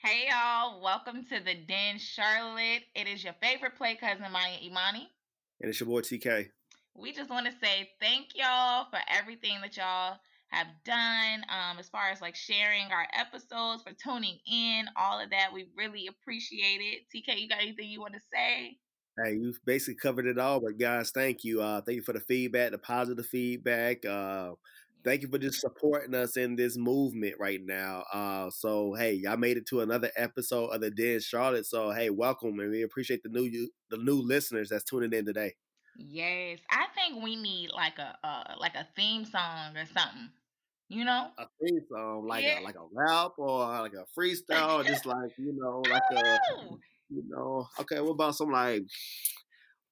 Hey y'all, welcome to the Den Charlotte. It is your favorite play cousin Maya Imani. And it's your boy TK. We just want to say thank y'all for everything that y'all have done um, as far as like sharing our episodes, for tuning in, all of that. We really appreciate it. TK, you got anything you want to say? Hey, you've basically covered it all, but guys, thank you. Uh, thank you for the feedback, the positive feedback. Uh, thank you for just supporting us in this movement right now. Uh, so hey, y'all made it to another episode of the Den Charlotte. So hey, welcome, and we appreciate the new the new listeners that's tuning in today. Yes, I think we need like a uh, like a theme song or something. You know, a theme song like yeah. a like a rap or like a freestyle, just like you know, like a know. you know. Okay, what about some like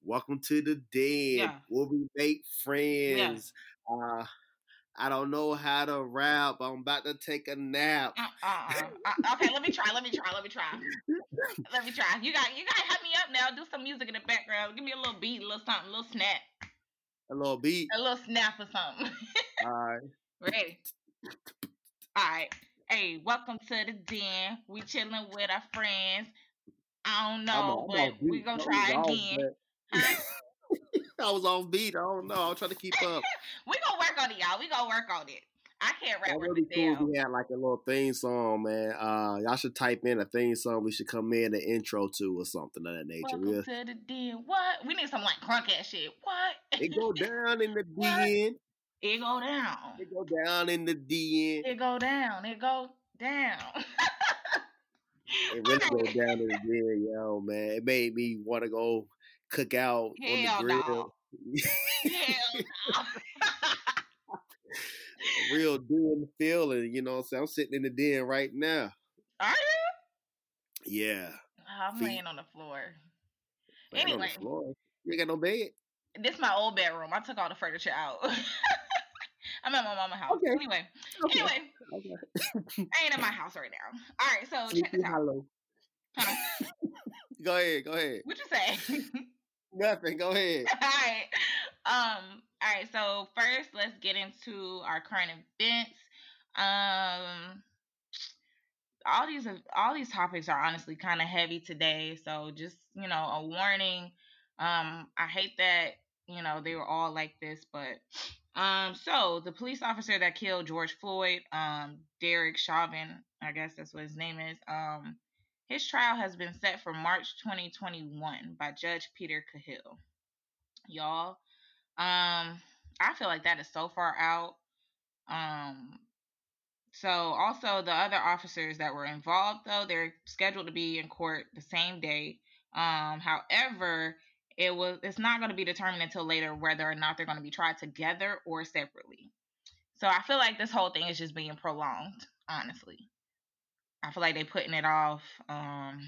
"Welcome to the Dead"? Yeah. Will we make friends? Yeah. Uh, I don't know how to rap. I'm about to take a nap. Uh, uh, uh, okay, let me try. Let me try. Let me try. let me try. You got you got to help me up now. Do some music in the background. Give me a little beat, a little something, a little snap. A little beat. A little snap or something. All right. Ready? All right. Hey, welcome to the den. We chilling with our friends. I don't know, I'm, I'm but we gonna try again. I was off beat. I don't know. I was trying to keep up. we gonna work on it, y'all. We gonna work on it. I can't rap really cool down. We had like a little theme song, man. Uh, y'all should type in a theme song. We should come in the intro to or something of that nature. Welcome yeah. to the den. What? We need some like crunk ass shit. What? It go down in the den. It go down. It go down in the den. It go down. It go down. it really go down in the den, yo, man. It made me want to go cook out Hell on the grill. No. Real den feeling, you know. So I'm sitting in the den right now. Are you? Yeah. Oh, I'm Feet. laying on the floor. Laying anyway, the floor. you ain't got no bed. This is my old bedroom. I took all the furniture out. I'm at my mama's house. Okay. Anyway, okay. anyway, okay. I ain't in my house right now. All right, so check this out. Hello. Huh? go ahead. Go ahead. What you say? Nothing. Go ahead. all right. Um. All right. So first, let's get into our current events. Um. All these all these topics are honestly kind of heavy today, so just you know a warning. Um, I hate that you know they were all like this, but um, so the police officer that killed George Floyd, um, Derek Chauvin, I guess that's what his name is, um, his trial has been set for March 2021 by Judge Peter Cahill. Y'all, um, I feel like that is so far out. Um, so also the other officers that were involved, though, they're scheduled to be in court the same day. Um, however, it was it's not going to be determined until later whether or not they're going to be tried together or separately. So I feel like this whole thing is just being prolonged, honestly. I feel like they're putting it off. Um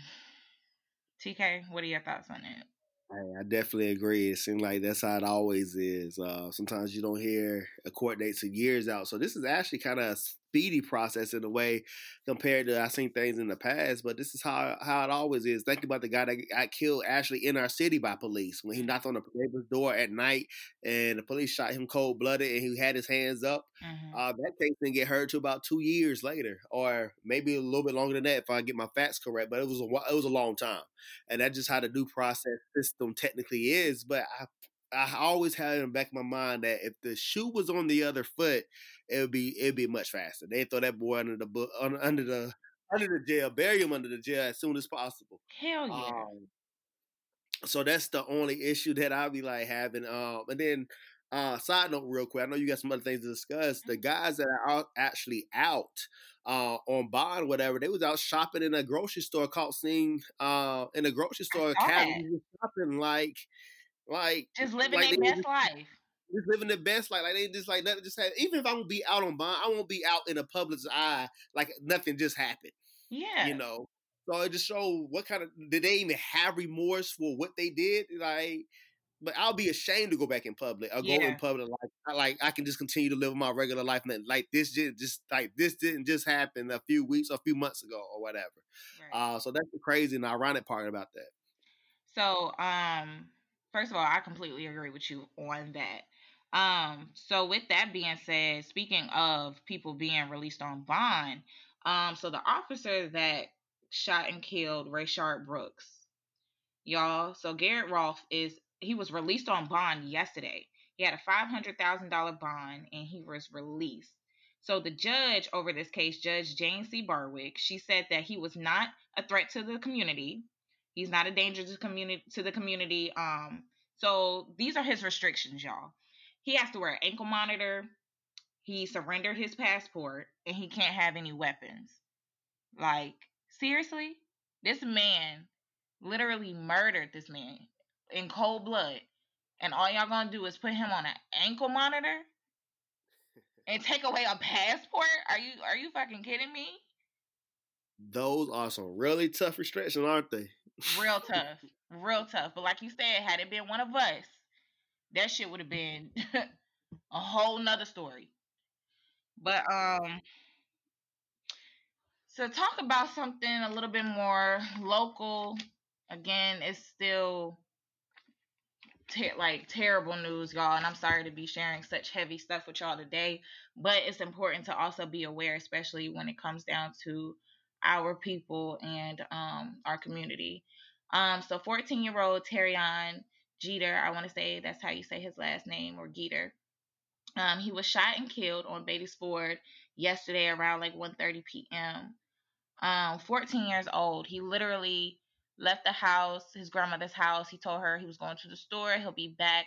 TK, what are your thoughts on it? I definitely agree. It seems like that's how it always is. Uh, sometimes you don't hear a court date for years out. So this is actually kind of speedy process in a way compared to I've seen things in the past, but this is how how it always is. Think about the guy that got killed actually in our city by police when he knocked on the neighbor's door at night and the police shot him cold blooded and he had his hands up. Mm-hmm. Uh, that case didn't get heard to about two years later, or maybe a little bit longer than that if I get my facts correct. But it was a it was a long time, and that's just how the due process system technically is. But I I always had in the back of my mind that if the shoe was on the other foot, it would be it'd be much faster. They throw that boy under the under the under the jail, bury him under the jail as soon as possible. Hell yeah. Um, so that's the only issue that I'll be like having. Um, and then uh, side note, real quick, I know you got some other things to discuss. The mm-hmm. guys that are out, actually out uh, on bond, whatever, they was out shopping in a grocery store, caught seeing uh, in a grocery store, casually shopping like like just living like their best life. Just living the best life. Like they just like nothing just happened. even if I won't be out on bond, I won't be out in the public's eye like nothing just happened. Yeah. You know. So it just show what kind of did they even have remorse for what they did? Like but I'll be ashamed to go back in public. I'll yeah. go in public like I, like I can just continue to live my regular life and like this just, just like this didn't just happen a few weeks, a few months ago or whatever. Right. Uh, so that's the crazy and ironic part about that. So um first of all, I completely agree with you on that. Um, so with that being said, speaking of people being released on bond, um, so the officer that shot and killed Rayshard Brooks. Y'all, so Garrett Rolfe is he was released on bond yesterday. He had a $500,000 bond and he was released. So the judge over this case, Judge Jane C. Barwick, she said that he was not a threat to the community. He's not a danger to community to the community. Um, so these are his restrictions, y'all. He has to wear an ankle monitor. He surrendered his passport, and he can't have any weapons. Like seriously, this man literally murdered this man in cold blood, and all y'all gonna do is put him on an ankle monitor and take away a passport? Are you are you fucking kidding me? Those are some really tough restrictions, aren't they? Real tough. Real tough. But like you said, had it been one of us, that shit would have been a whole nother story. But um so talk about something a little bit more local. Again, it's still ter- like terrible news, y'all. And I'm sorry to be sharing such heavy stuff with y'all today, but it's important to also be aware, especially when it comes down to our people and um, our community. Um, so 14 year old Terrion Jeter, I want to say that's how you say his last name, or Geter. Um, he was shot and killed on Beatties Ford yesterday around like 1:30 p.m. Um, 14 years old. He literally left the house, his grandmother's house. He told her he was going to the store, he'll be back,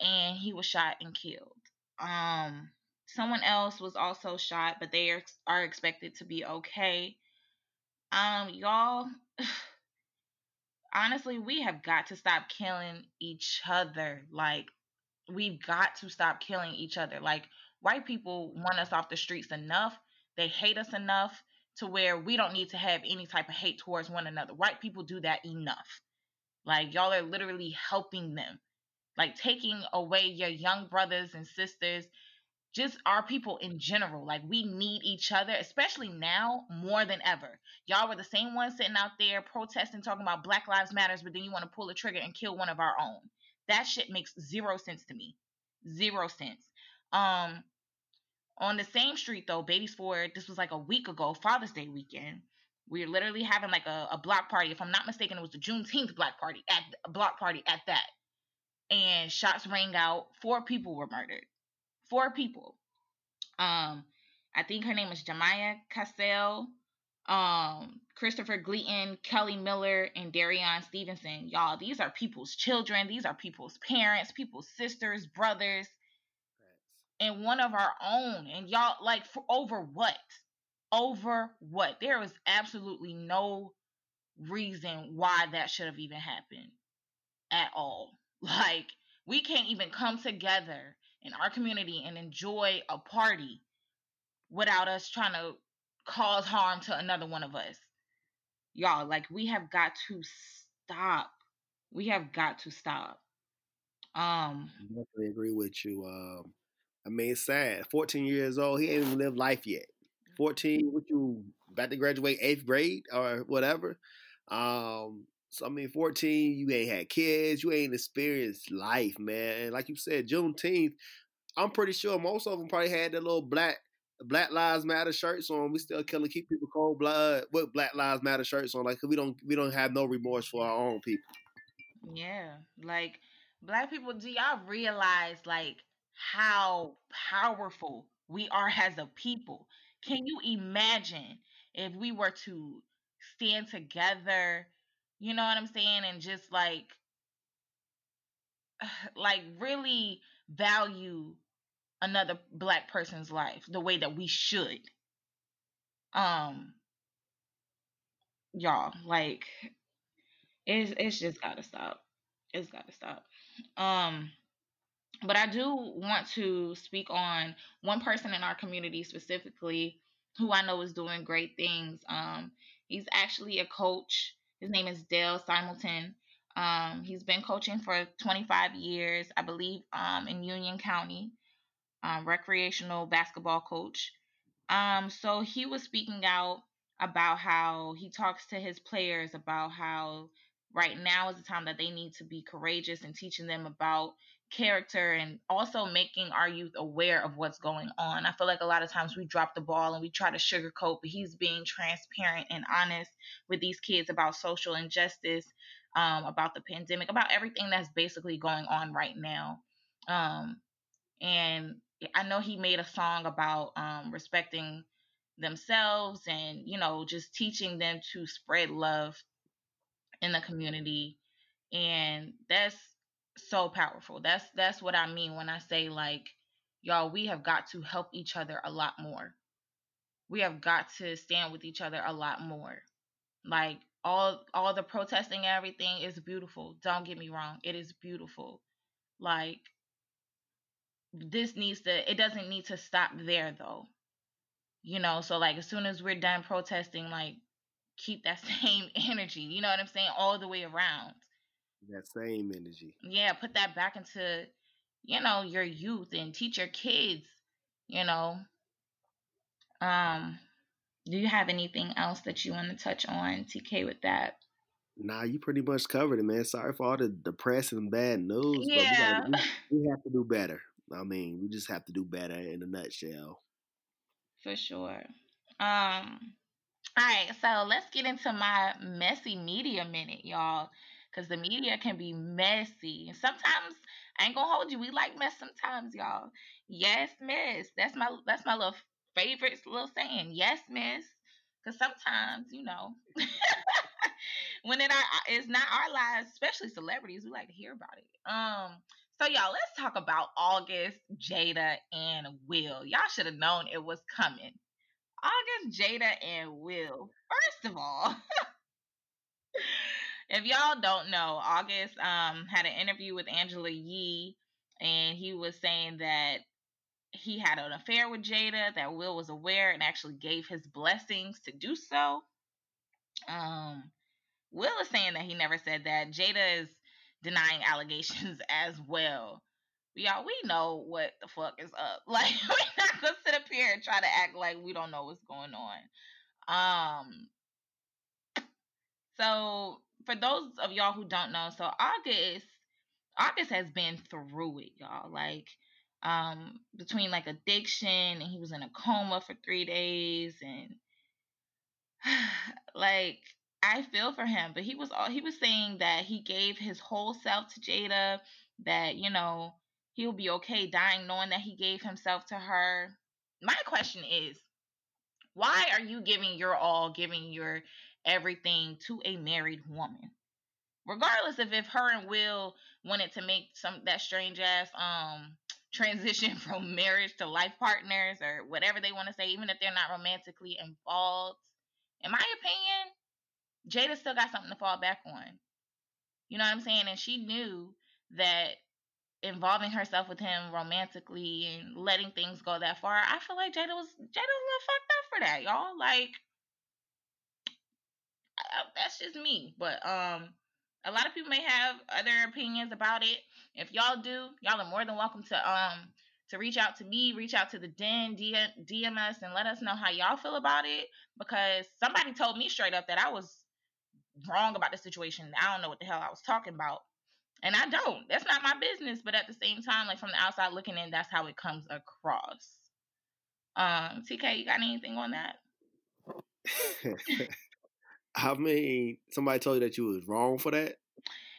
and he was shot and killed. Um, someone else was also shot, but they are, are expected to be okay. Um, y'all, honestly, we have got to stop killing each other. Like, we've got to stop killing each other. Like, white people want us off the streets enough. They hate us enough to where we don't need to have any type of hate towards one another. White people do that enough. Like y'all are literally helping them. Like taking away your young brothers and sisters, just our people in general. Like we need each other, especially now more than ever. Y'all were the same ones sitting out there protesting, talking about Black Lives Matters, but then you want to pull a trigger and kill one of our own. That shit makes zero sense to me. Zero sense. Um, on the same street though, Beatties Ford, this was like a week ago, Father's Day weekend. We were literally having like a, a block party. If I'm not mistaken, it was the Juneteenth block party at block party at that. And shots rang out. Four people were murdered. Four people. Um, I think her name is Jamia Cassell, um, Christopher Gleaton, Kelly Miller, and Darian Stevenson. Y'all, these are people's children. These are people's parents, people's sisters, brothers and one of our own. And y'all, like, for over what? Over what? There was absolutely no reason why that should have even happened at all. Like, we can't even come together in our community and enjoy a party without us trying to cause harm to another one of us. Y'all, like, we have got to stop. We have got to stop. Um, I definitely agree with you. Um, I mean, it's sad. 14 years old, he ain't even lived life yet. 14, what you about to graduate eighth grade or whatever. Um, so I mean, 14, you ain't had kids, you ain't experienced life, man. And like you said, Juneteenth, I'm pretty sure most of them probably had their little black Black Lives Matter shirts on. We still killing, keep people cold blood with Black Lives Matter shirts on. Like we don't we don't have no remorse for our own people. Yeah, like black people. Do y'all realize like how powerful we are as a people. Can you imagine if we were to stand together, you know what I'm saying, and just like like really value another black person's life the way that we should. Um y'all, like it's it's just gotta stop. It's gotta stop. Um but I do want to speak on one person in our community specifically who I know is doing great things. Um, he's actually a coach. His name is Dale Simulton. Um, he's been coaching for 25 years, I believe, um, in Union County, um, recreational basketball coach. Um, so he was speaking out about how he talks to his players about how right now is the time that they need to be courageous and teaching them about character and also making our youth aware of what's going on. I feel like a lot of times we drop the ball and we try to sugarcoat, but he's being transparent and honest with these kids about social injustice, um, about the pandemic, about everything that's basically going on right now. Um, and I know he made a song about um, respecting themselves and, you know, just teaching them to spread love in the community. And that's so powerful. That's that's what I mean when I say like y'all we have got to help each other a lot more. We have got to stand with each other a lot more. Like all all the protesting everything is beautiful. Don't get me wrong. It is beautiful. Like this needs to it doesn't need to stop there though. You know, so like as soon as we're done protesting like keep that same energy. You know what I'm saying? All the way around that same energy. Yeah, put that back into, you know, your youth and teach your kids, you know. Um, do you have anything else that you want to touch on, TK, with that? Nah, you pretty much covered it, man. Sorry for all the depressing bad news. Yeah. But we, gotta, we, we have to do better. I mean, we just have to do better in a nutshell. For sure. Um, all right, so let's get into my messy media minute, y'all because the media can be messy. And Sometimes I ain't gonna hold you. We like mess sometimes, y'all. Yes, miss. That's my that's my little favorite little saying. Yes, miss. Because sometimes, you know, when it is not our lives, especially celebrities, we like to hear about it. Um, so y'all, let's talk about August, Jada, and Will. Y'all should have known it was coming. August, Jada, and Will. First of all, if y'all don't know, August um had an interview with Angela Yee, and he was saying that he had an affair with Jada, that Will was aware and actually gave his blessings to do so. Um, Will is saying that he never said that. Jada is denying allegations as well. Y'all, we know what the fuck is up. Like, we're not gonna sit up here and try to act like we don't know what's going on. Um, so for those of y'all who don't know, so August August has been through it, y'all. Like um between like addiction and he was in a coma for 3 days and like I feel for him, but he was all he was saying that he gave his whole self to Jada, that you know, he'll be okay dying knowing that he gave himself to her. My question is, why are you giving your all, giving your everything to a married woman. Regardless of if her and Will wanted to make some that strange ass um transition from marriage to life partners or whatever they want to say, even if they're not romantically involved. In my opinion, Jada still got something to fall back on. You know what I'm saying? And she knew that involving herself with him romantically and letting things go that far, I feel like Jada was Jada was a little fucked up for that, y'all. Like that's just me. But um, a lot of people may have other opinions about it. If y'all do, y'all are more than welcome to um to reach out to me, reach out to the den, DM us, and let us know how y'all feel about it. Because somebody told me straight up that I was wrong about the situation. I don't know what the hell I was talking about. And I don't. That's not my business. But at the same time, like from the outside looking in, that's how it comes across. Um, TK, you got anything on that? I mean, somebody told you that you was wrong for that.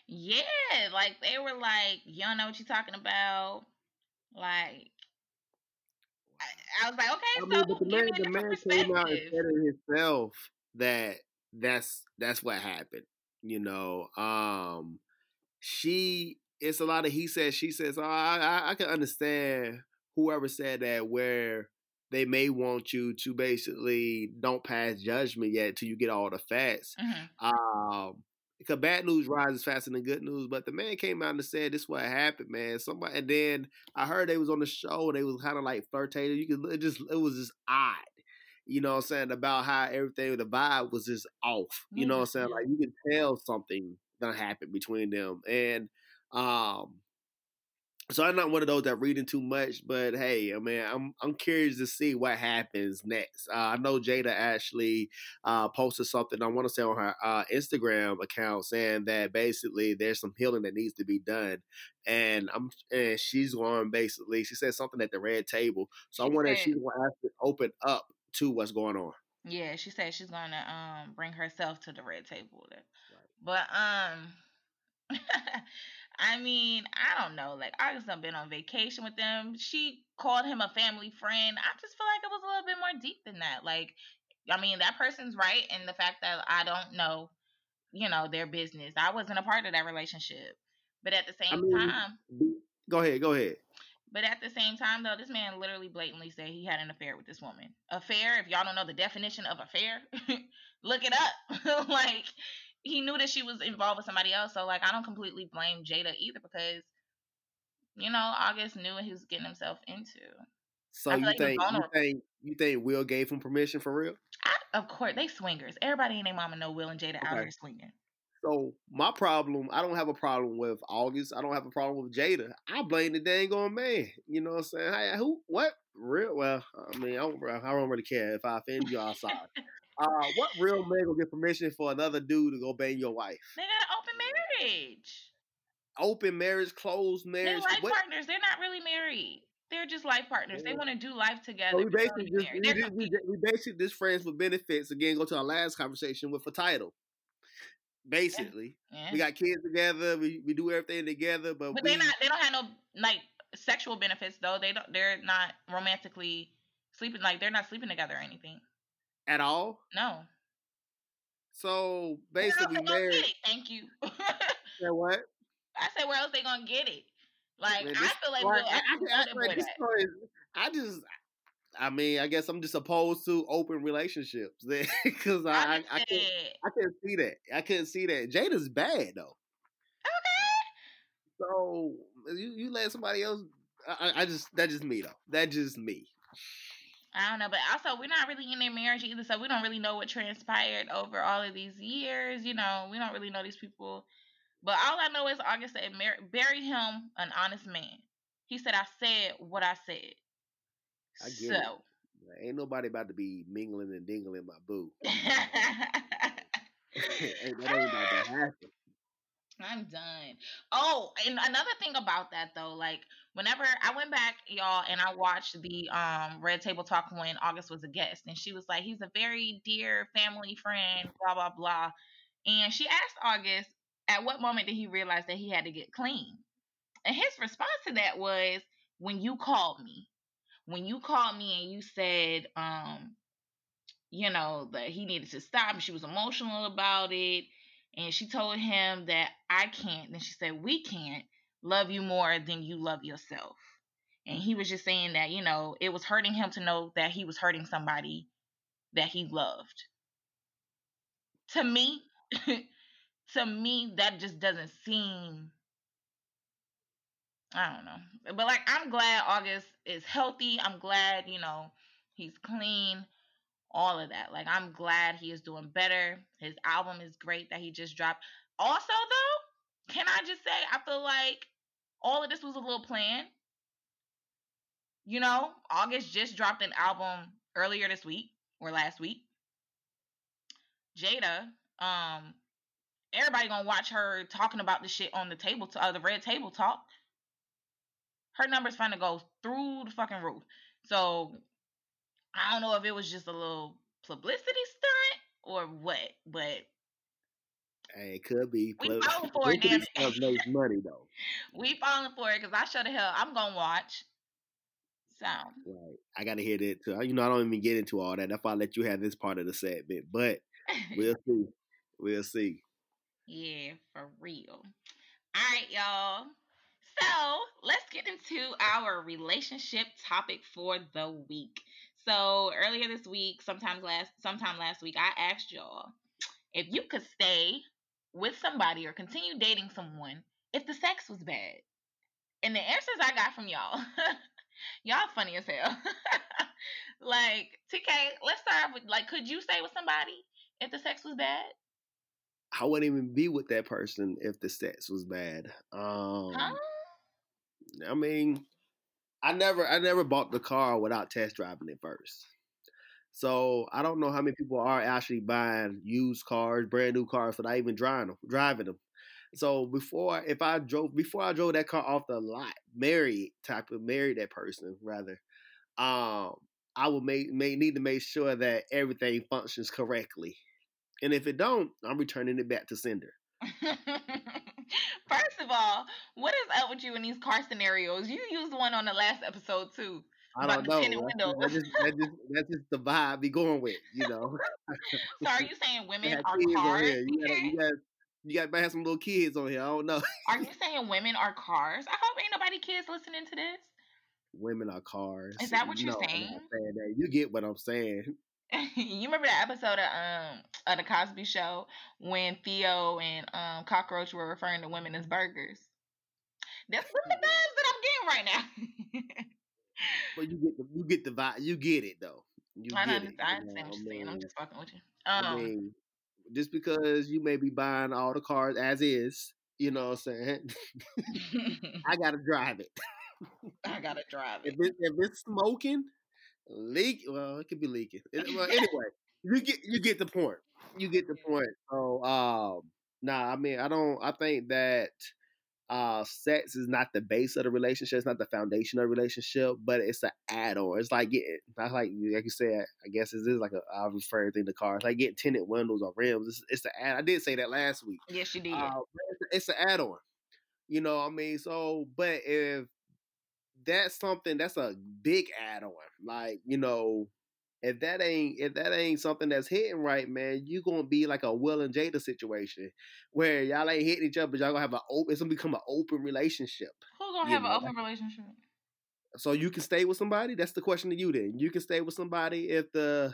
Yeah, like they were like, "You don't know what you're talking about." Like, I, I was like, "Okay, I mean, so but the man, the man came out and said it himself that that's that's what happened. You know, um, she it's a lot of he said she says. So I, I I can understand whoever said that where they may want you to basically don't pass judgment yet till you get all the facts. Mm-hmm. Um, because bad news rises faster than good news. But the man came out and said this what happened, man. Somebody and then I heard they was on the show. And they was kind of like flirtating. You could it just it was just odd. You know what I'm saying about how everything the vibe was just off. You know what I'm saying like you can tell something gonna happen between them and um so I'm not one of those that reading too much, but hey, I mean, I'm I'm curious to see what happens next. Uh, I know Jada actually uh, posted something I want to say on her uh, Instagram account saying that basically there's some healing that needs to be done, and I'm and she's going basically she said something at the red table. So she I wonder if she's going to open up to what's going on. Yeah, she said she's going to um bring herself to the red table, right. but um. I mean, I don't know. Like, I just have been on vacation with them. She called him a family friend. I just feel like it was a little bit more deep than that. Like, I mean, that person's right in the fact that I don't know, you know, their business. I wasn't a part of that relationship. But at the same I mean, time, go ahead, go ahead. But at the same time, though, this man literally blatantly said he had an affair with this woman. Affair, if y'all don't know the definition of affair, look it up. like, he knew that she was involved with somebody else. So like I don't completely blame Jada either because you know August knew what he was getting himself into. So you think you think you think Will gave him permission for real? I, of course, they swingers. Everybody and their mama know Will and Jada okay. out here swinging. So my problem, I don't have a problem with August. I don't have a problem with Jada. I blame the dang on man. You know what I'm saying? Hey, who? What? Real? Well, I mean, I don't, I don't really care if I offend you. outside. Uh, what real man gonna get permission for another dude to go bang your wife? They got an open marriage. Open marriage, closed marriage. They're life what? partners. They're not really married. They're just life partners. Yeah. They want to do life together. So we basically just, we, just, we, we, basically just friends with benefits. Again, go to our last conversation with a title. Basically, yeah. Yeah. we got kids together. We, we do everything together, but, but we, they not. They don't have no like sexual benefits though. They don't. They're not romantically sleeping. Like they're not sleeping together or anything at all? No. So basically, where married. Get it? Thank you. yeah, what? I said, where else they gonna get it? Like Man, I feel like, well, I, I, I, I, just, I mean, I guess I'm just opposed to open relationships because I, I, I, can't, I can't see that. I can't see that. Jada's bad though. Okay. So you you let somebody else. I, I just that's just me though. That's just me. I don't know, but also we're not really in their marriage either, so we don't really know what transpired over all of these years. You know, we don't really know these people. But all I know is August said, bury him an honest man. He said, I said what I said. I get so. It. Ain't nobody about to be mingling and dingling my boo. ain't, that ain't about to happen. I'm done. Oh, and another thing about that though, like whenever I went back, y'all, and I watched the um Red Table Talk when August was a guest, and she was like, "He's a very dear family friend," blah blah blah, and she asked August, "At what moment did he realize that he had to get clean?" And his response to that was, "When you called me, when you called me and you said, um, you know, that he needed to stop, and she was emotional about it." And she told him that I can't. Then she said, We can't love you more than you love yourself. And he was just saying that, you know, it was hurting him to know that he was hurting somebody that he loved. To me, to me, that just doesn't seem I don't know. But like I'm glad August is healthy. I'm glad, you know, he's clean all of that. Like I'm glad he is doing better. His album is great that he just dropped. Also though, can I just say I feel like all of this was a little plan. You know, August just dropped an album earlier this week or last week. Jada, um, everybody gonna watch her talking about the shit on the table, to, uh, the red table talk. Her numbers finna go through the fucking roof. So I don't know if it was just a little publicity stunt or what, but Hey, it could be. We falling for it, damn it. makes money though. we falling for it because I sure the hell I'm gonna watch. So right, I gotta hear that too. You know, I don't even get into all that. That's why I let you have this part of the segment. But we'll see. We'll see. Yeah, for real. All right, y'all. So let's get into our relationship topic for the week. So earlier this week, sometimes last sometime last week, I asked y'all if you could stay with somebody or continue dating someone if the sex was bad. And the answers I got from y'all, y'all funny as hell. like, TK, let's start with like, could you stay with somebody if the sex was bad? I wouldn't even be with that person if the sex was bad. Um, huh? I mean, I never I never bought the car without test driving it first. So I don't know how many people are actually buying used cars, brand new cars, without even driving them. Driving them. So before, if I drove before I drove that car off the lot, married type of married that person rather, um, I would make, may need to make sure that everything functions correctly, and if it don't, I'm returning it back to sender. First of all, what is up with you in these car scenarios? You used one on the last episode too. I don't know. That's, just, that's, just, that's just the vibe I be going with, you know. so are you saying women are cars? You got you got you got to have some little kids on here. I don't know. are you saying women are cars? I hope ain't nobody kids listening to this. Women are cars. Is that what you're no, saying? saying that. You get what I'm saying. you remember that episode of um of the Cosby Show when Theo and um Cockroach were referring to women as burgers? That's the vibes that I'm getting right now. but you get the you get the vibe. You get it though. You I get it. I understand what you're saying. I'm just fucking with you. Um, I mean, just because you may be buying all the cars as is, you know what I'm saying? I gotta drive it. I gotta drive it. If, it, if it's smoking, leak. Well, it could be leaking. well, anyway, you get you get the point. You get the point. So, um, nah, I mean, I don't. I think that uh, sex is not the base of the relationship. It's not the foundation of the relationship, but it's an add-on. It's like getting, like like you said. I guess it is like a I refer to the car. Like getting tinted windows or rims. It's, it's the add. I did say that last week. Yes, you did. Uh, it's, it's an add-on. You know, what I mean, so but if that's something that's a big add-on, like you know, if that ain't if that ain't something that's hitting right, man, you gonna be like a Will and Jada situation where y'all ain't hitting each other, but y'all gonna have an open. It's gonna become an open relationship. Who gonna have know? an open relationship? So you can stay with somebody. That's the question to you. Then you can stay with somebody if the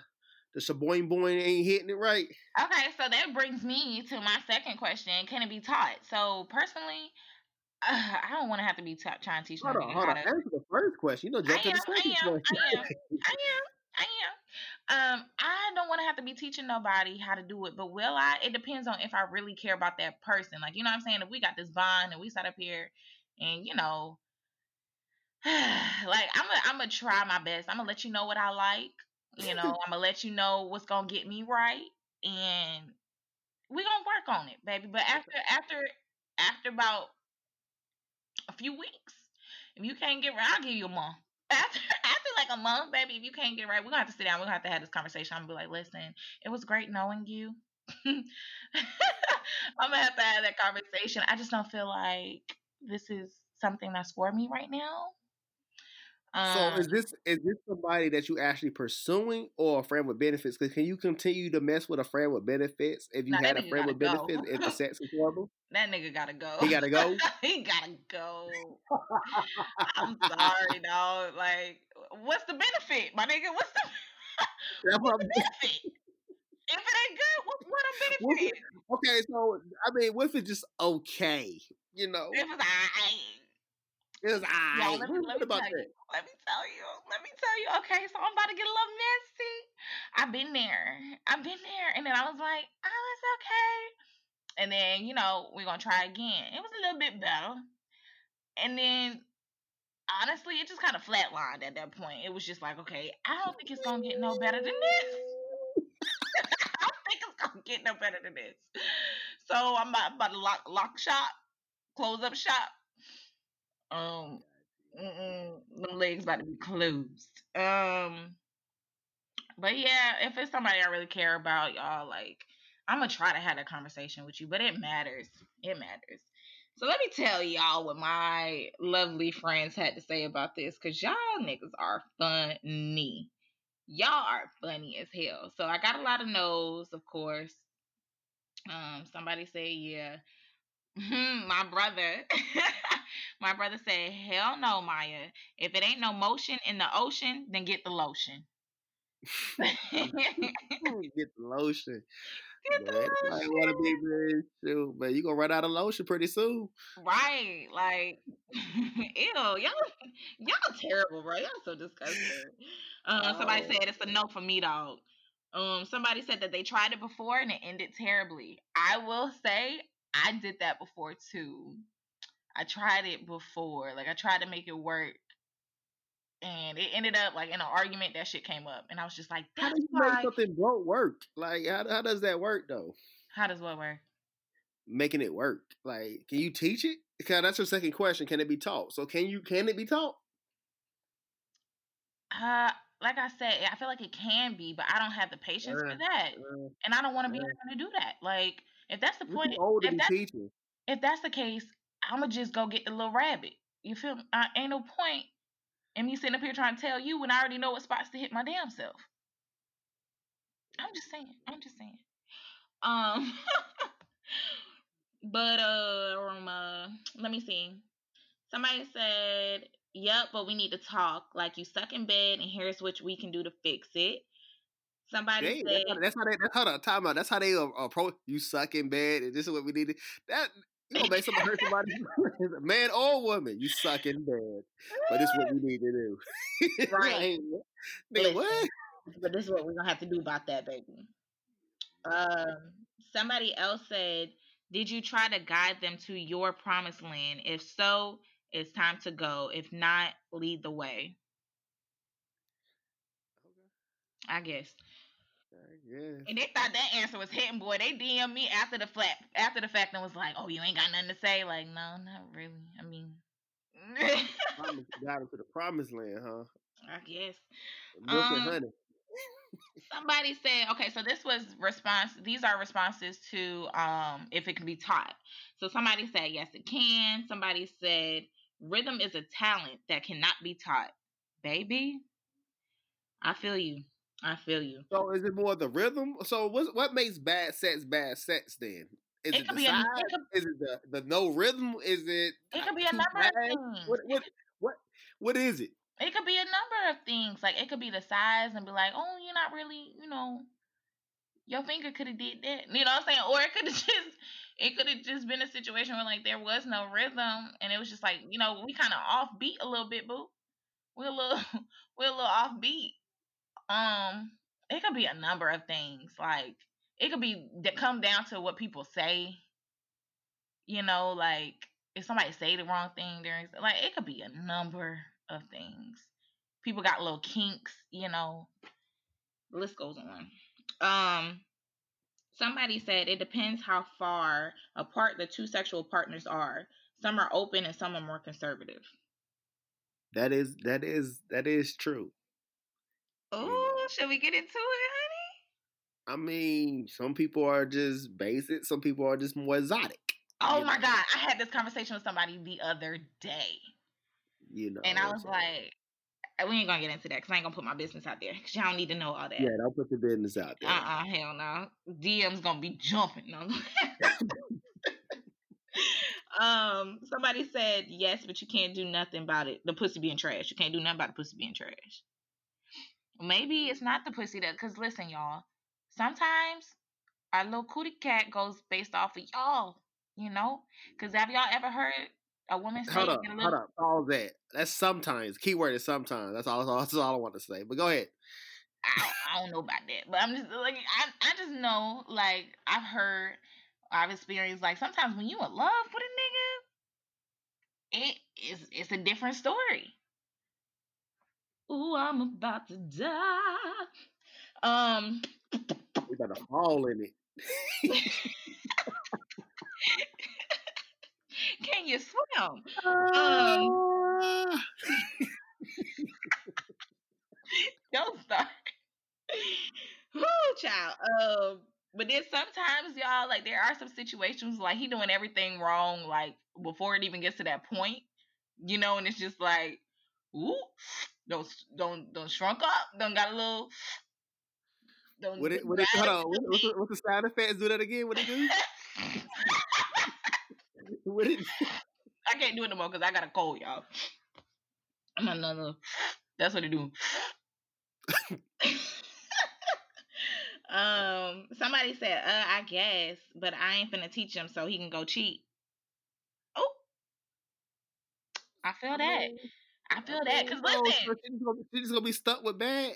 the shaboing boing ain't hitting it right. Okay, so that brings me to my second question: Can it be taught? So personally, uh, I don't want to have to be t- trying to teach. Hold on, hold on. To... Answer the first question. You know, jump to the second I am, question. I am. I am. I am. Um, I don't want to have to be teaching nobody how to do it, but will I? It depends on if I really care about that person. Like, you know what I'm saying? If we got this bond and we sat up here and, you know, like I'm gonna I'm gonna try my best. I'm gonna let you know what I like. You know, I'm gonna let you know what's gonna get me right, and we gonna work on it, baby. But after after after about a few weeks, if you can't get right, I'll give you a month. After after like a month, baby, if you can't get right, we're gonna have to sit down. We're gonna have to have this conversation. I'm gonna be like, listen, it was great knowing you. I'm gonna have to have that conversation. I just don't feel like this is something that's for me right now. Um, so is this is this somebody that you actually pursuing or a friend with benefits? Because can you continue to mess with a friend with benefits if you nah, had a friend with go. benefits if the sex is horrible? That nigga gotta go. He gotta go. he gotta go. I'm sorry, dog. Like, what's the benefit, my nigga? What's the, what's the benefit? If it ain't good, what, what a benefit? okay, so I mean, what if it's just okay? You know, if it's it was I. let me, let me tell that? you. Let me tell you. Let me tell you. Okay, so I'm about to get a little messy. I've been there. I've been there, and then I was like, oh, it's okay. And then you know we're gonna try again. It was a little bit better, and then honestly, it just kind of flatlined at that point. It was just like, okay, I don't think it's gonna get no better than this. I don't think it's gonna get no better than this. So I'm about, about to lock lock shop, close up shop, um, mm them legs about to be closed. Um, but yeah, if it's somebody I really care about, y'all, like I'm gonna try to have a conversation with you, but it matters. It matters. So let me tell y'all what my lovely friends had to say about this, cause y'all niggas are funny. Y'all are funny as hell. So I got a lot of no's, of course. Um, somebody say yeah. My brother, my brother said, "Hell no, Maya. If it ain't no motion in the ocean, then get the lotion." get the lotion. Get the lotion. want to be very but you gonna run out of lotion pretty soon. Right? Like, ew, y'all, y'all terrible, bro. Y'all so disgusting. Uh, oh. Somebody said it's a no for me, dog. Um, somebody said that they tried it before and it ended terribly. I will say I did that before too. I tried it before. Like I tried to make it work. And it ended up like in an argument that shit came up. And I was just like, How do you why. make something won't work? Like how how does that work though? How does what work? Making it work. Like can you teach it? Because that's your second question. Can it be taught? So can you can it be taught? Uh, like I said, I feel like it can be, but I don't have the patience for Uh, that, uh, and I don't want to be uh, to do that. Like, if that's the point, if that's teaching. if that's the case, I'ma just go get the little rabbit. You feel? me? I ain't no point in me sitting up here trying to tell you when I already know what spots to hit my damn self. I'm just saying. I'm just saying. Um, but uh, um, uh, let me see. Somebody said, "Yep, but we need to talk. Like you stuck in bed, and here's what we can do to fix it." Somebody said, how, that's how they. That's how the time out. That's how they uh, approach. You suck in bed, and this is what we need. To, that you gonna make somebody hurt somebody, man or woman. You suck in bed, but this is what we need to do. "Right, nigga, what? but this is what we're gonna have to do about that, baby." Um, somebody else said, "Did you try to guide them to your promised land? If so, it's time to go. If not, lead the way." I guess. Yeah. And they thought that answer was hitting, boy. They DM me after the flat after the fact and was like, "Oh, you ain't got nothing to say." Like, no, not really. I mean, got him to the promised land, huh? I guess. Um. Somebody said, okay, so this was response. These are responses to um if it can be taught. So somebody said yes, it can. Somebody said rhythm is a talent that cannot be taught. Baby, I feel you. I feel you. So is it more the rhythm? So what what makes bad sex bad sex then? Is It it, the be a size? it could, Is it the, the no rhythm? Is it it could be a number of things. What what what what is it? It could be a number of things. Like it could be the size and be like, oh, you're not really, you know, your finger could have did that. You know what I'm saying? Or it could have just it could have just been a situation where like there was no rhythm and it was just like, you know, we kind of offbeat a little bit, boo. We're a little we're a little offbeat. Um, it could be a number of things. Like it could be that come down to what people say. You know, like if somebody say the wrong thing during like it could be a number of things. People got little kinks, you know. The list goes on. Um somebody said it depends how far apart the two sexual partners are. Some are open and some are more conservative. That is that is that is true. Oh, should we get into it, honey? I mean, some people are just basic. Some people are just more exotic. Oh my know, god, I had this conversation with somebody the other day. You know, And I was like, we ain't gonna get into that because I ain't gonna put my business out there because y'all don't need to know all that. yeah, don't put the business out there. Uh uh hell no. DM's gonna be jumping. No. um, somebody said yes, but you can't do nothing about it. The pussy being trash. You can't do nothing about the pussy being trash. Maybe it's not the pussy that, cause listen, y'all. Sometimes our little cootie cat goes based off of y'all. You know, cause have y'all ever heard a woman say Hold up, a hold up. all that. That's sometimes. Keyword is sometimes. That's all. That's all I want to say. But go ahead. I don't, I don't know about that, but I'm just like I, I just know like I've heard, I've experienced like sometimes when you in love with a nigga, it is it's a different story. Ooh, I'm about to die. Um, We got to fall in it. can you swim? Ah. Don't start. Whoo, child. Um, but then sometimes y'all like there are some situations like he doing everything wrong like before it even gets to that point, you know, and it's just like, ooh, don't don't don't shrunk up, don't got a little. Don't What it? What it? Hold on. What, what's, the, what's the sound effects? Do that again. What it do? What it? I can't do it no more because I got a cold, y'all. I'm another. That's what it do. um, somebody said, "Uh, I guess, but I ain't finna teach him so he can go cheat." Oh, I feel that. I feel that. Cause Oh, listen, so she's gonna, she's gonna be stuck with bad.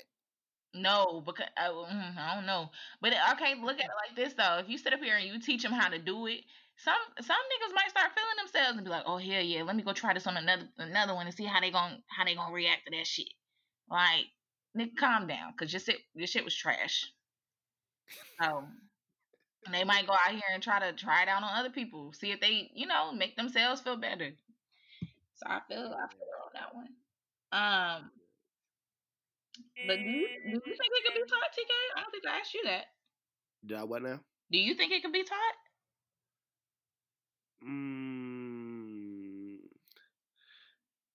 No, because uh, mm, I don't know. But okay, look at it like this though. If you sit up here and you teach them how to do it, some some niggas might start feeling themselves and be like, "Oh hell yeah, let me go try this on another another one and see how they going how they gonna react to that shit." Like, nigga, calm down, cause your shit your shit was trash. So they might go out here and try to try it out on other people, see if they you know make themselves feel better. So I feel I feel on that one. Um, but do you, do you think it could be taught, TK? I don't think I asked you that. Did I what now? Do you think it could be taught? Mm,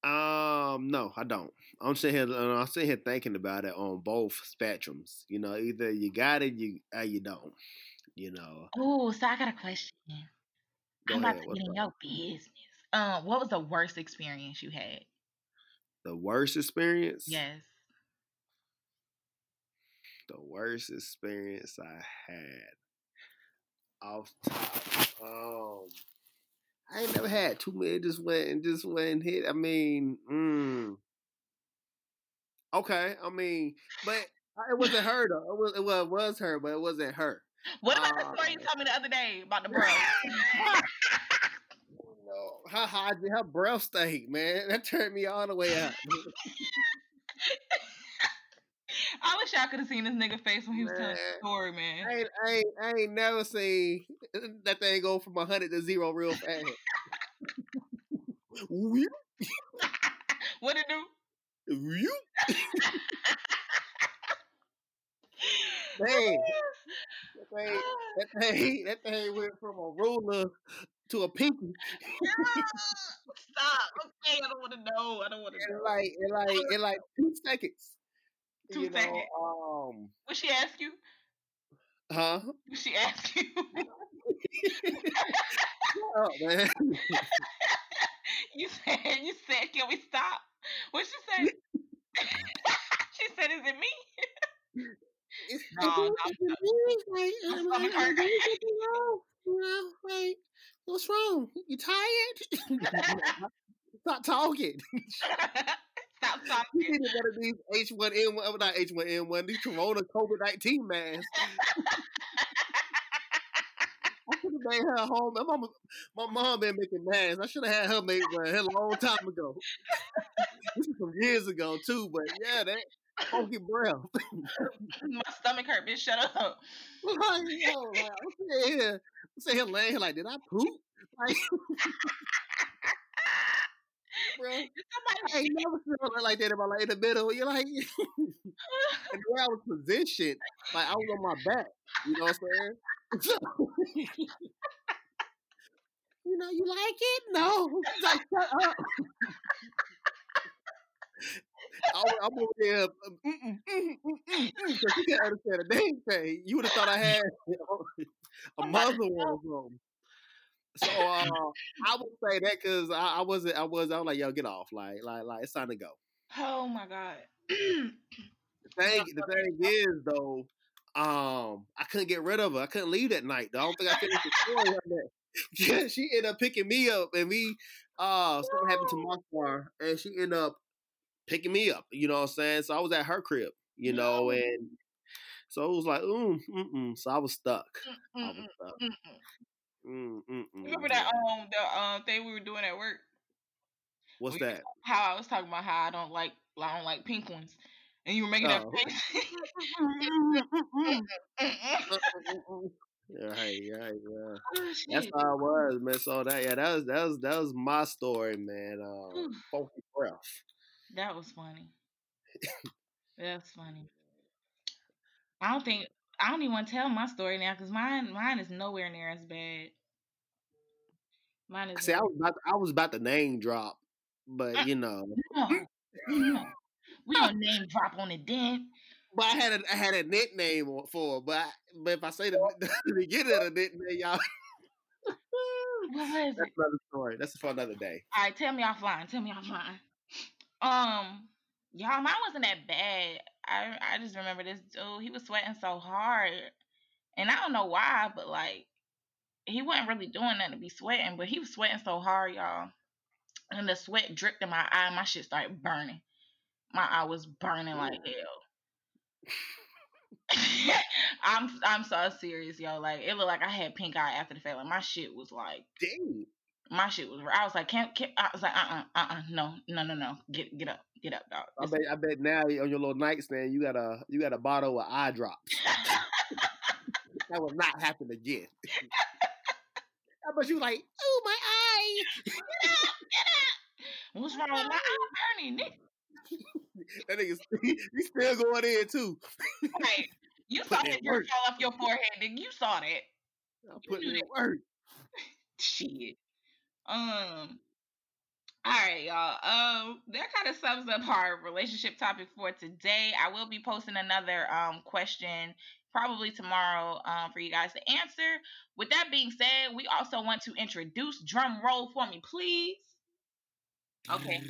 um, no, I don't. I'm sitting here. uh, I'm sitting here thinking about it on both spectrums. You know, either you got it, you or you don't. You know. Oh, so I got a question. Go I'm about to get in your business. Um, what was the worst experience you had? The worst experience. Yes. The worst experience I had off top. Um, I ain't never had too many. Just went and just went and hit. I mean, mm, okay. I mean, but it wasn't her though. It was it was, it was her, but it wasn't her. What about the Um, story you told me the other day about the bro? her her, her breath stank, man. That turned me all the way out. I wish y'all could have seen this nigga face when he was telling the story, man. I ain't, I ain't, I ain't never seen that thing go from a hundred to zero real fast. What it do? Man, that thing, that thing, that thing went from a ruler to a pinky. Stop. Okay, I don't want to know. I don't want to know. like in like in like two seconds. Two you know, seconds. um, What she ask you? huh? What she ask you? Oh man, you said you said can we stop? What she say? she said, "Is it me?" It's- No, no, like, I'm like, hurt. "Is something wrong?" You know, like, what's wrong? You tired? Stop talking. Stop talking. You need one of these H1N1, not H1N1, these Corona COVID 19 masks. I should have made her home. My mom, my mom been making masks. I should have had her make one a long time ago. this is some years ago too, but yeah, that funky breath. My stomach hurt, bitch. Shut up. like, yo, like, I'm here, I'm laying here like, did I poop? Like, bro, I Somebody ain't never felt like that in my life. In the middle, you're like, and the way I was positioned, like I was on my back. You know what I'm saying? you know, you like it? No. Like, shut up. I, I'm over there, um, mm-mm, mm-mm, mm-mm, mm, mm, mm, mm you can't understand a damn thing. You would have thought I had you know, a mother or something. So uh, I would say that because I, I wasn't, I was, I was like, yo, get off, like, like, like, it's time to go. Oh my god. The thing, the thing is though, um, I couldn't get rid of her. I couldn't leave that night. Though. I don't think I finished the story that. Yeah, she ended up picking me up, and we uh something happened to my car, and she ended up picking me up. You know what I'm saying? So I was at her crib, you know, and so it was like, mm, mm, mm. So I was stuck. I was stuck. mm-mm. Mm, mm, mm, Remember that um the um thing we were doing at work? What's we- that? How I was talking about how I don't like I don't like pink ones, and you were making that Oh. face. Mm-mm. Yeah, right, yeah, yeah. Oh, That's how it was, man. So that yeah, that was that was that was my story, man. Whew. funky breath. That was funny. That's funny. I don't think I don't even want to tell my story now because mine mine is nowhere near as bad. Mine is See, I was about I was about to name drop, but you know, no, no. We don't name drop on the then. but I had a I had a nickname for, her, but I, but if I say the, the beginning of the nickname, y'all, that's it? another story. That's for another day. All right, tell me offline. Tell me offline. Um, y'all, mine wasn't that bad. I I just remember this dude. He was sweating so hard, and I don't know why, but like he wasn't really doing nothing to be sweating, but he was sweating so hard, y'all. And the sweat dripped in my eye. My shit started burning. My eye was burning like hell. I'm I'm so serious, yo. Like it looked like I had pink eye after the fact. Like my shit was like, dang. My shit was. I was like, can't, can't I was like, uh, uh-uh, uh, uh, no, no, no, no. Get, get up, get up, dog. I bet, I bet now on your little nightstand you got a, you got a bottle of eye drops. that will not happen again. but you like, oh my eye. Get up, get up. What's wrong with my eye burning, that nigga, he's still going in too. right. You saw that dirt fall off your forehead, nigga. You saw that. I put it in work. Shit. Um. All right, y'all. Um, that kind of sums up our relationship topic for today. I will be posting another um question probably tomorrow um for you guys to answer. With that being said, we also want to introduce drum roll for me, please. Okay.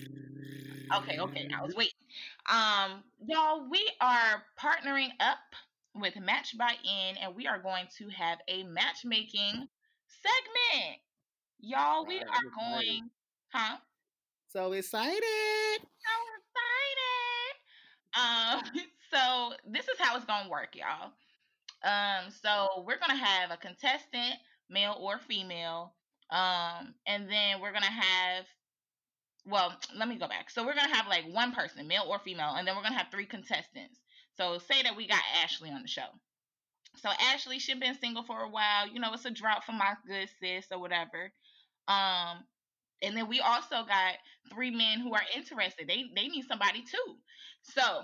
Okay, okay. I was waiting. Um, y'all, we are partnering up with Match by N, and we are going to have a matchmaking segment. Y'all, we are going, huh? So excited! So excited! Um, so this is how it's gonna work, y'all. Um, so we're gonna have a contestant, male or female, um, and then we're gonna have well, let me go back. So we're gonna have like one person, male or female, and then we're gonna have three contestants. So say that we got Ashley on the show. So Ashley, she been single for a while. You know, it's a drop for my good sis or whatever. Um, and then we also got three men who are interested. They they need somebody too. So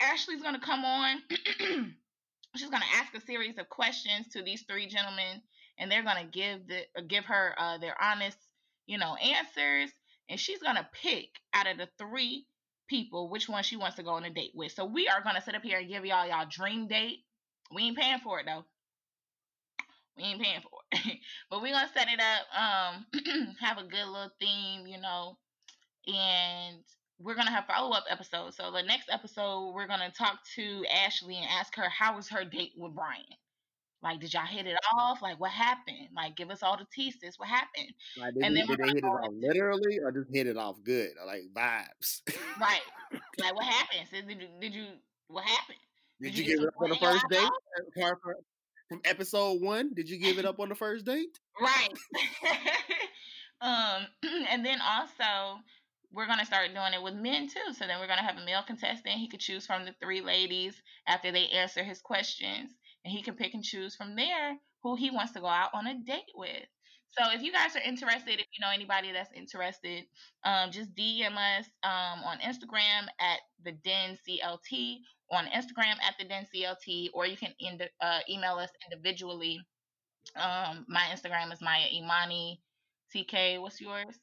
Ashley's gonna come on. She's gonna ask a series of questions to these three gentlemen, and they're gonna give the give her uh, their honest, you know, answers. And she's gonna pick out of the three people which one she wants to go on a date with. So we are gonna sit up here and give y'all y'all dream date. We ain't paying for it though. We ain't paying for it. but we're gonna set it up, um, have a good little theme, you know, and we're gonna have follow up episodes. So the next episode we're gonna talk to Ashley and ask her how was her date with Brian. Like, did y'all hit it off? Like, what happened? Like, give us all the tea, sis. What happened? Like, did, and then did they hit it off literally, or just hit it off good, or like vibes? right. Like, what happened? Sis, did you? Did you? What happened? Did, did you, you give up on the first date? From episode one, did you give it up on the first date? Right. um, and then also we're gonna start doing it with men too. So then we're gonna have a male contestant. He could choose from the three ladies after they answer his questions, and he can pick and choose from there who he wants to go out on a date with. So if you guys are interested, if you know anybody that's interested, um, just DM us um, on Instagram at the Den CLT, on Instagram at the Den CLT, or you can end, uh, email us individually. Um, my Instagram is Maya Imani TK. What's yours?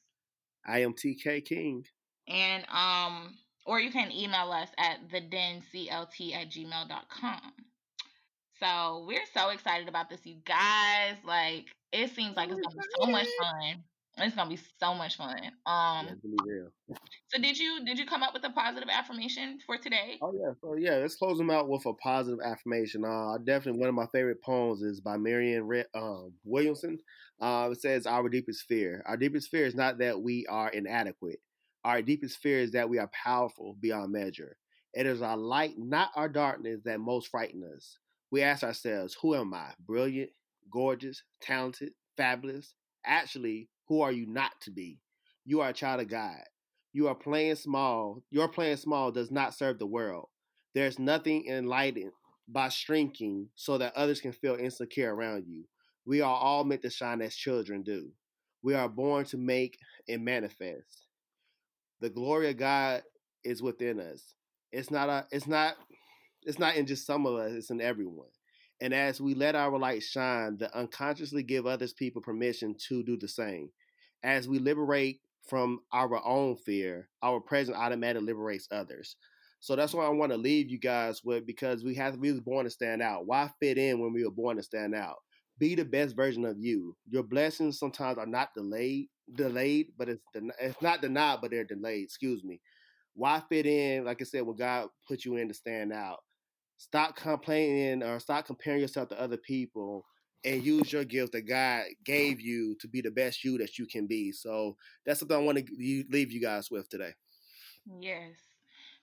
I am TK King. And um, or you can email us at the den clt at gmail.com. So we're so excited about this, you guys. Like it seems like it's gonna be so much fun. It's gonna be so much fun. Um, yeah, so did you did you come up with a positive affirmation for today? Oh yeah, so yeah, let's close them out with a positive affirmation. Uh, definitely one of my favorite poems is by Marianne Re- um, Williamson. Uh, it says, "Our deepest fear, our deepest fear is not that we are inadequate. Our deepest fear is that we are powerful beyond measure. It is our light, not our darkness, that most frighten us we ask ourselves, who am I? Brilliant, gorgeous, talented, fabulous? Actually, who are you not to be? You are a child of God. You are playing small. Your playing small does not serve the world. There's nothing enlightened by shrinking so that others can feel insecure around you. We are all meant to shine as children do. We are born to make and manifest. The glory of God is within us. It's not a it's not it's not in just some of us, it's in everyone. And as we let our light shine, the unconsciously give others people permission to do the same. As we liberate from our own fear, our presence automatically liberates others. So that's why I want to leave you guys with because we have we was born to stand out. Why fit in when we were born to stand out? Be the best version of you. Your blessings sometimes are not delayed, delayed, but it's it's not denied, but they're delayed. Excuse me. Why fit in? Like I said, when God put you in to stand out stop complaining or stop comparing yourself to other people and use your gift that God gave you to be the best you that you can be. So that's something I want to leave you guys with today. Yes,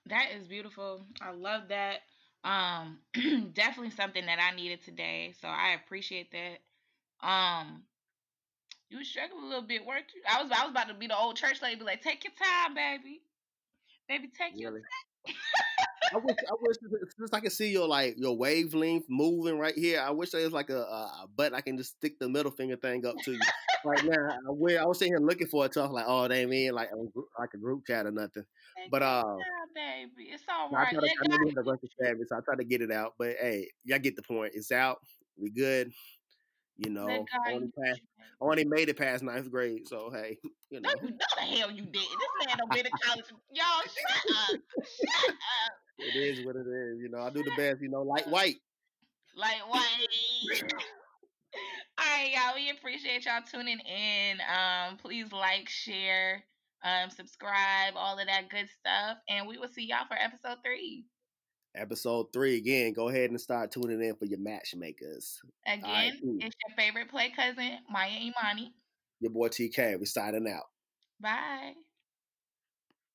that is beautiful. I love that. Um, definitely something that I needed today. So I appreciate that. Um, you was struggling a little bit, weren't you? I was I was about to be the old church lady, be like, take your time, baby. Baby, take really? your time. I wish I wish since I can see your like your wavelength moving right here. I wish there was like a, a button I can just stick the middle finger thing up to you right now. I, I was sitting here looking for it, talk like, oh, they mean like a, like a group chat or nothing. But uh, baby, it's all right. I tried, to, I know the rest so I try to get it out. But hey, y'all get the point. It's out. We good. You know, only, passed, only made it past ninth grade. So hey, you know. No, no the hell you did. This man don't been to college. Y'all shut up. shut up. It is what it is. You know, I do the best. You know, like white. Like white. All right, y'all. We appreciate y'all tuning in. Um, please like, share, um, subscribe, all of that good stuff, and we will see y'all for episode three. Episode three again. Go ahead and start tuning in for your matchmakers. Again, right. it's your favorite play cousin, Maya Imani. Your boy TK. We're signing out. Bye.